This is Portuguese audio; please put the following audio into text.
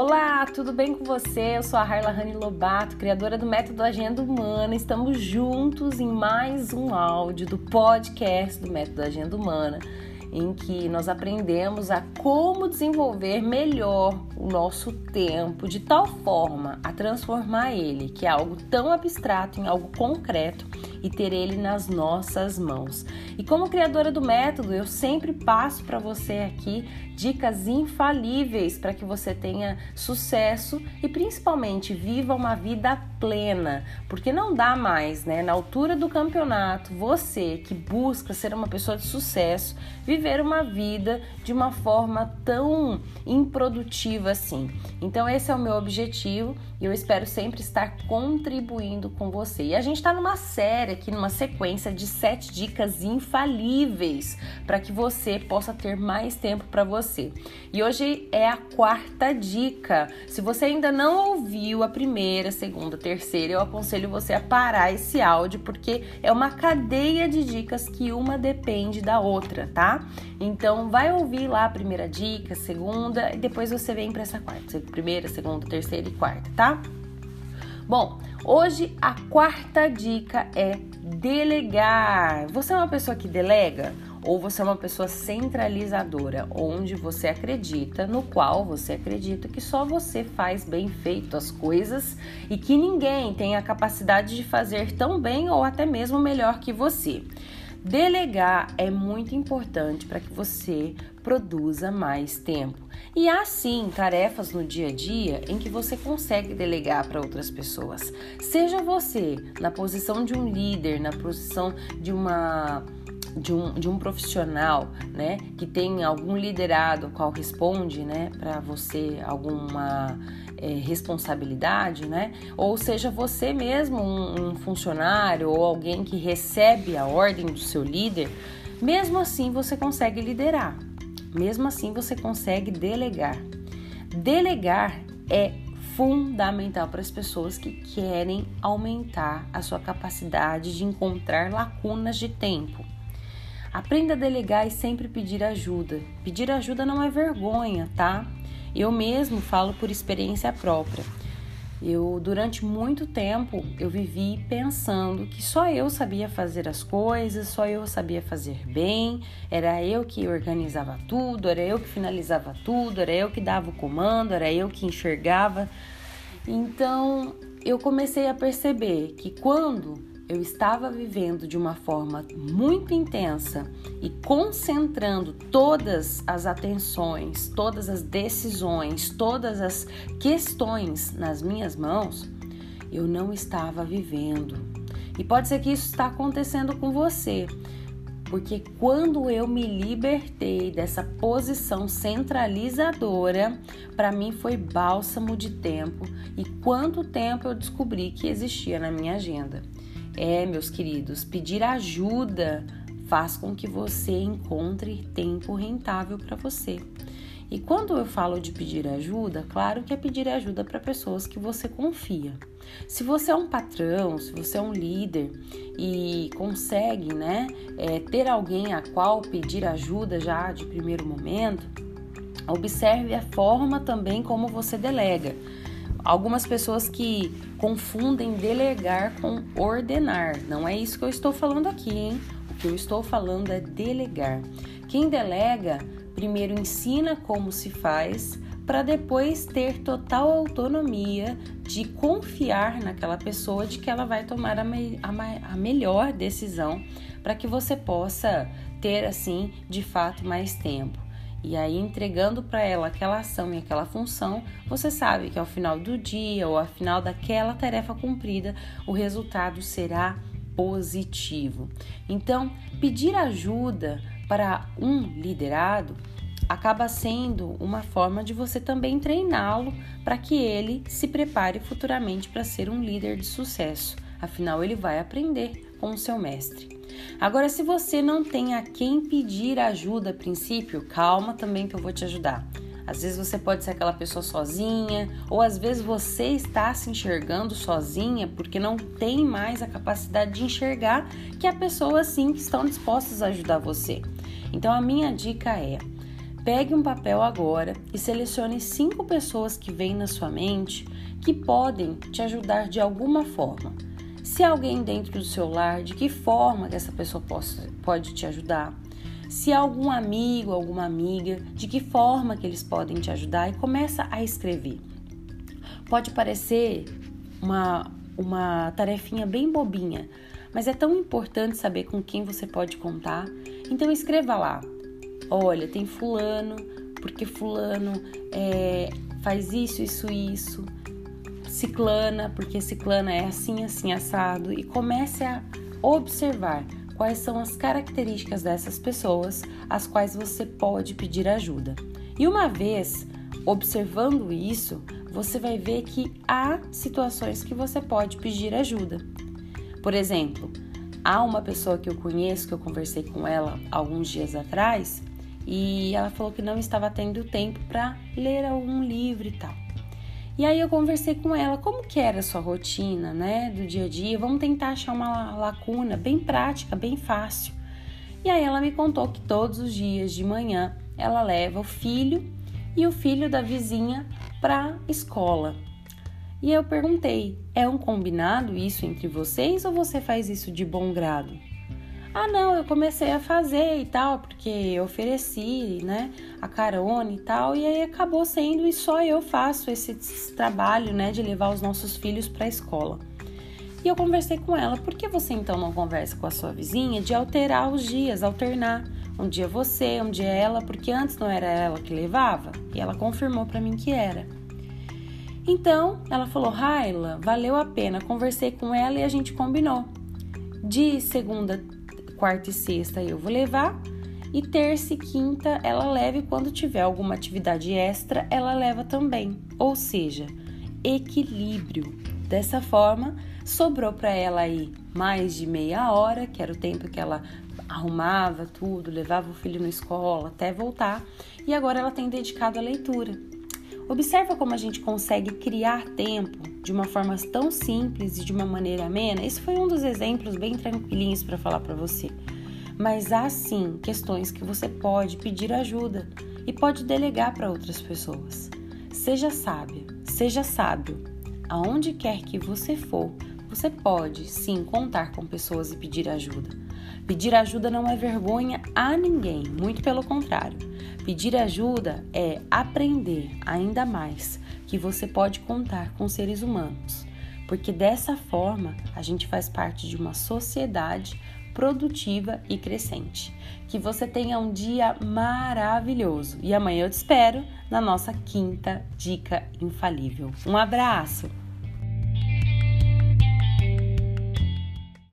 Olá, tudo bem com você? Eu sou a Harla Rani Lobato, criadora do Método Agenda Humana. Estamos juntos em mais um áudio do podcast do Método Agenda Humana em que nós aprendemos a como desenvolver melhor o nosso tempo de tal forma a transformar ele, que é algo tão abstrato, em algo concreto e ter ele nas nossas mãos. E como criadora do método, eu sempre passo para você aqui dicas infalíveis para que você tenha sucesso e principalmente viva uma vida plena, porque não dá mais, né, na altura do campeonato, você que busca ser uma pessoa de sucesso, viver uma vida de uma forma tão improdutiva assim. Então esse é o meu objetivo e eu espero sempre estar contribuindo com você. E a gente está numa série aqui, numa sequência de sete dicas infalíveis para que você possa ter mais tempo para você. E hoje é a quarta dica. Se você ainda não ouviu a primeira, segunda, terceira, eu aconselho você a parar esse áudio porque é uma cadeia de dicas que uma depende da outra, tá? Então vai ouvir lá a primeira dica, segunda e depois você vem para essa quarta, primeira, segunda, terceira e quarta, tá? Bom, hoje a quarta dica é delegar. Você é uma pessoa que delega? Ou você é uma pessoa centralizadora, onde você acredita, no qual você acredita que só você faz bem feito as coisas e que ninguém tem a capacidade de fazer tão bem ou até mesmo melhor que você. Delegar é muito importante para que você produza mais tempo. E há sim tarefas no dia a dia em que você consegue delegar para outras pessoas. Seja você na posição de um líder, na posição de uma de um, de um profissional, né, que tem algum liderado qual responde, né, para você alguma é, responsabilidade, né? Ou seja, você mesmo um, um funcionário ou alguém que recebe a ordem do seu líder, mesmo assim você consegue liderar, mesmo assim você consegue delegar. Delegar é fundamental para as pessoas que querem aumentar a sua capacidade de encontrar lacunas de tempo. Aprenda a delegar e sempre pedir ajuda. Pedir ajuda não é vergonha, tá? Eu mesmo falo por experiência própria. Eu durante muito tempo eu vivi pensando que só eu sabia fazer as coisas, só eu sabia fazer bem, era eu que organizava tudo, era eu que finalizava tudo, era eu que dava o comando, era eu que enxergava. Então, eu comecei a perceber que quando eu estava vivendo de uma forma muito intensa e concentrando todas as atenções, todas as decisões, todas as questões nas minhas mãos, eu não estava vivendo. E pode ser que isso está acontecendo com você, porque quando eu me libertei dessa posição centralizadora, para mim foi bálsamo de tempo e quanto tempo eu descobri que existia na minha agenda. É, meus queridos, pedir ajuda faz com que você encontre tempo rentável para você. E quando eu falo de pedir ajuda, claro que é pedir ajuda para pessoas que você confia. Se você é um patrão, se você é um líder e consegue, né, é, ter alguém a qual pedir ajuda já de primeiro momento, observe a forma também como você delega. Algumas pessoas que confundem delegar com ordenar. Não é isso que eu estou falando aqui, hein? O que eu estou falando é delegar. Quem delega, primeiro ensina como se faz, para depois ter total autonomia de confiar naquela pessoa de que ela vai tomar a, me a, a melhor decisão para que você possa ter assim de fato mais tempo. E aí, entregando para ela aquela ação e aquela função, você sabe que ao final do dia ou ao final daquela tarefa cumprida, o resultado será positivo. Então, pedir ajuda para um liderado acaba sendo uma forma de você também treiná-lo para que ele se prepare futuramente para ser um líder de sucesso. Afinal, ele vai aprender com o seu mestre. Agora, se você não tem a quem pedir ajuda a princípio, calma também que eu vou te ajudar. Às vezes você pode ser aquela pessoa sozinha, ou às vezes você está se enxergando sozinha porque não tem mais a capacidade de enxergar que há pessoas sim que estão dispostas a ajudar você. Então a minha dica é: Pegue um papel agora e selecione cinco pessoas que vêm na sua mente que podem te ajudar de alguma forma. Se alguém dentro do seu lar, de que forma que essa pessoa possa, pode te ajudar? Se algum amigo, alguma amiga, de que forma que eles podem te ajudar e começa a escrever. Pode parecer uma, uma tarefinha bem bobinha, mas é tão importante saber com quem você pode contar. Então escreva lá. Olha, tem fulano, porque fulano é, faz isso, isso, isso. Ciclana, porque ciclana é assim, assim, assado. E comece a observar quais são as características dessas pessoas às quais você pode pedir ajuda. E uma vez observando isso, você vai ver que há situações que você pode pedir ajuda. Por exemplo, há uma pessoa que eu conheço, que eu conversei com ela alguns dias atrás, e ela falou que não estava tendo tempo para ler algum livro e tal. E aí eu conversei com ela, como que era a sua rotina, né, do dia a dia? Vamos tentar achar uma lacuna bem prática, bem fácil. E aí ela me contou que todos os dias de manhã ela leva o filho e o filho da vizinha para escola. E eu perguntei: é um combinado isso entre vocês ou você faz isso de bom grado? Ah, não, eu comecei a fazer e tal, porque eu ofereci, né, a carona e tal, e aí acabou sendo e só eu faço esse, esse trabalho, né, de levar os nossos filhos para a escola. E eu conversei com ela, por que você então não conversa com a sua vizinha de alterar os dias, alternar? Um dia você, um dia ela, porque antes não era ela que levava? E ela confirmou para mim que era. Então, ela falou: Raila, valeu a pena. Conversei com ela e a gente combinou. De segunda, quarta e sexta eu vou levar. E terça e quinta ela leva e quando tiver alguma atividade extra, ela leva também. Ou seja, equilíbrio. Dessa forma, sobrou para ela aí mais de meia hora, que era o tempo que ela arrumava tudo, levava o filho na escola até voltar, e agora ela tem dedicado à leitura. Observa como a gente consegue criar tempo de uma forma tão simples e de uma maneira amena. Esse foi um dos exemplos bem tranquilinhos para falar para você. Mas há sim questões que você pode pedir ajuda e pode delegar para outras pessoas. Seja sábia, seja sábio. Aonde quer que você for, você pode sim contar com pessoas e pedir ajuda. Pedir ajuda não é vergonha a ninguém, muito pelo contrário. Pedir ajuda é aprender ainda mais que você pode contar com seres humanos, porque dessa forma a gente faz parte de uma sociedade produtiva e crescente. Que você tenha um dia maravilhoso e amanhã eu te espero na nossa quinta dica infalível. Um abraço!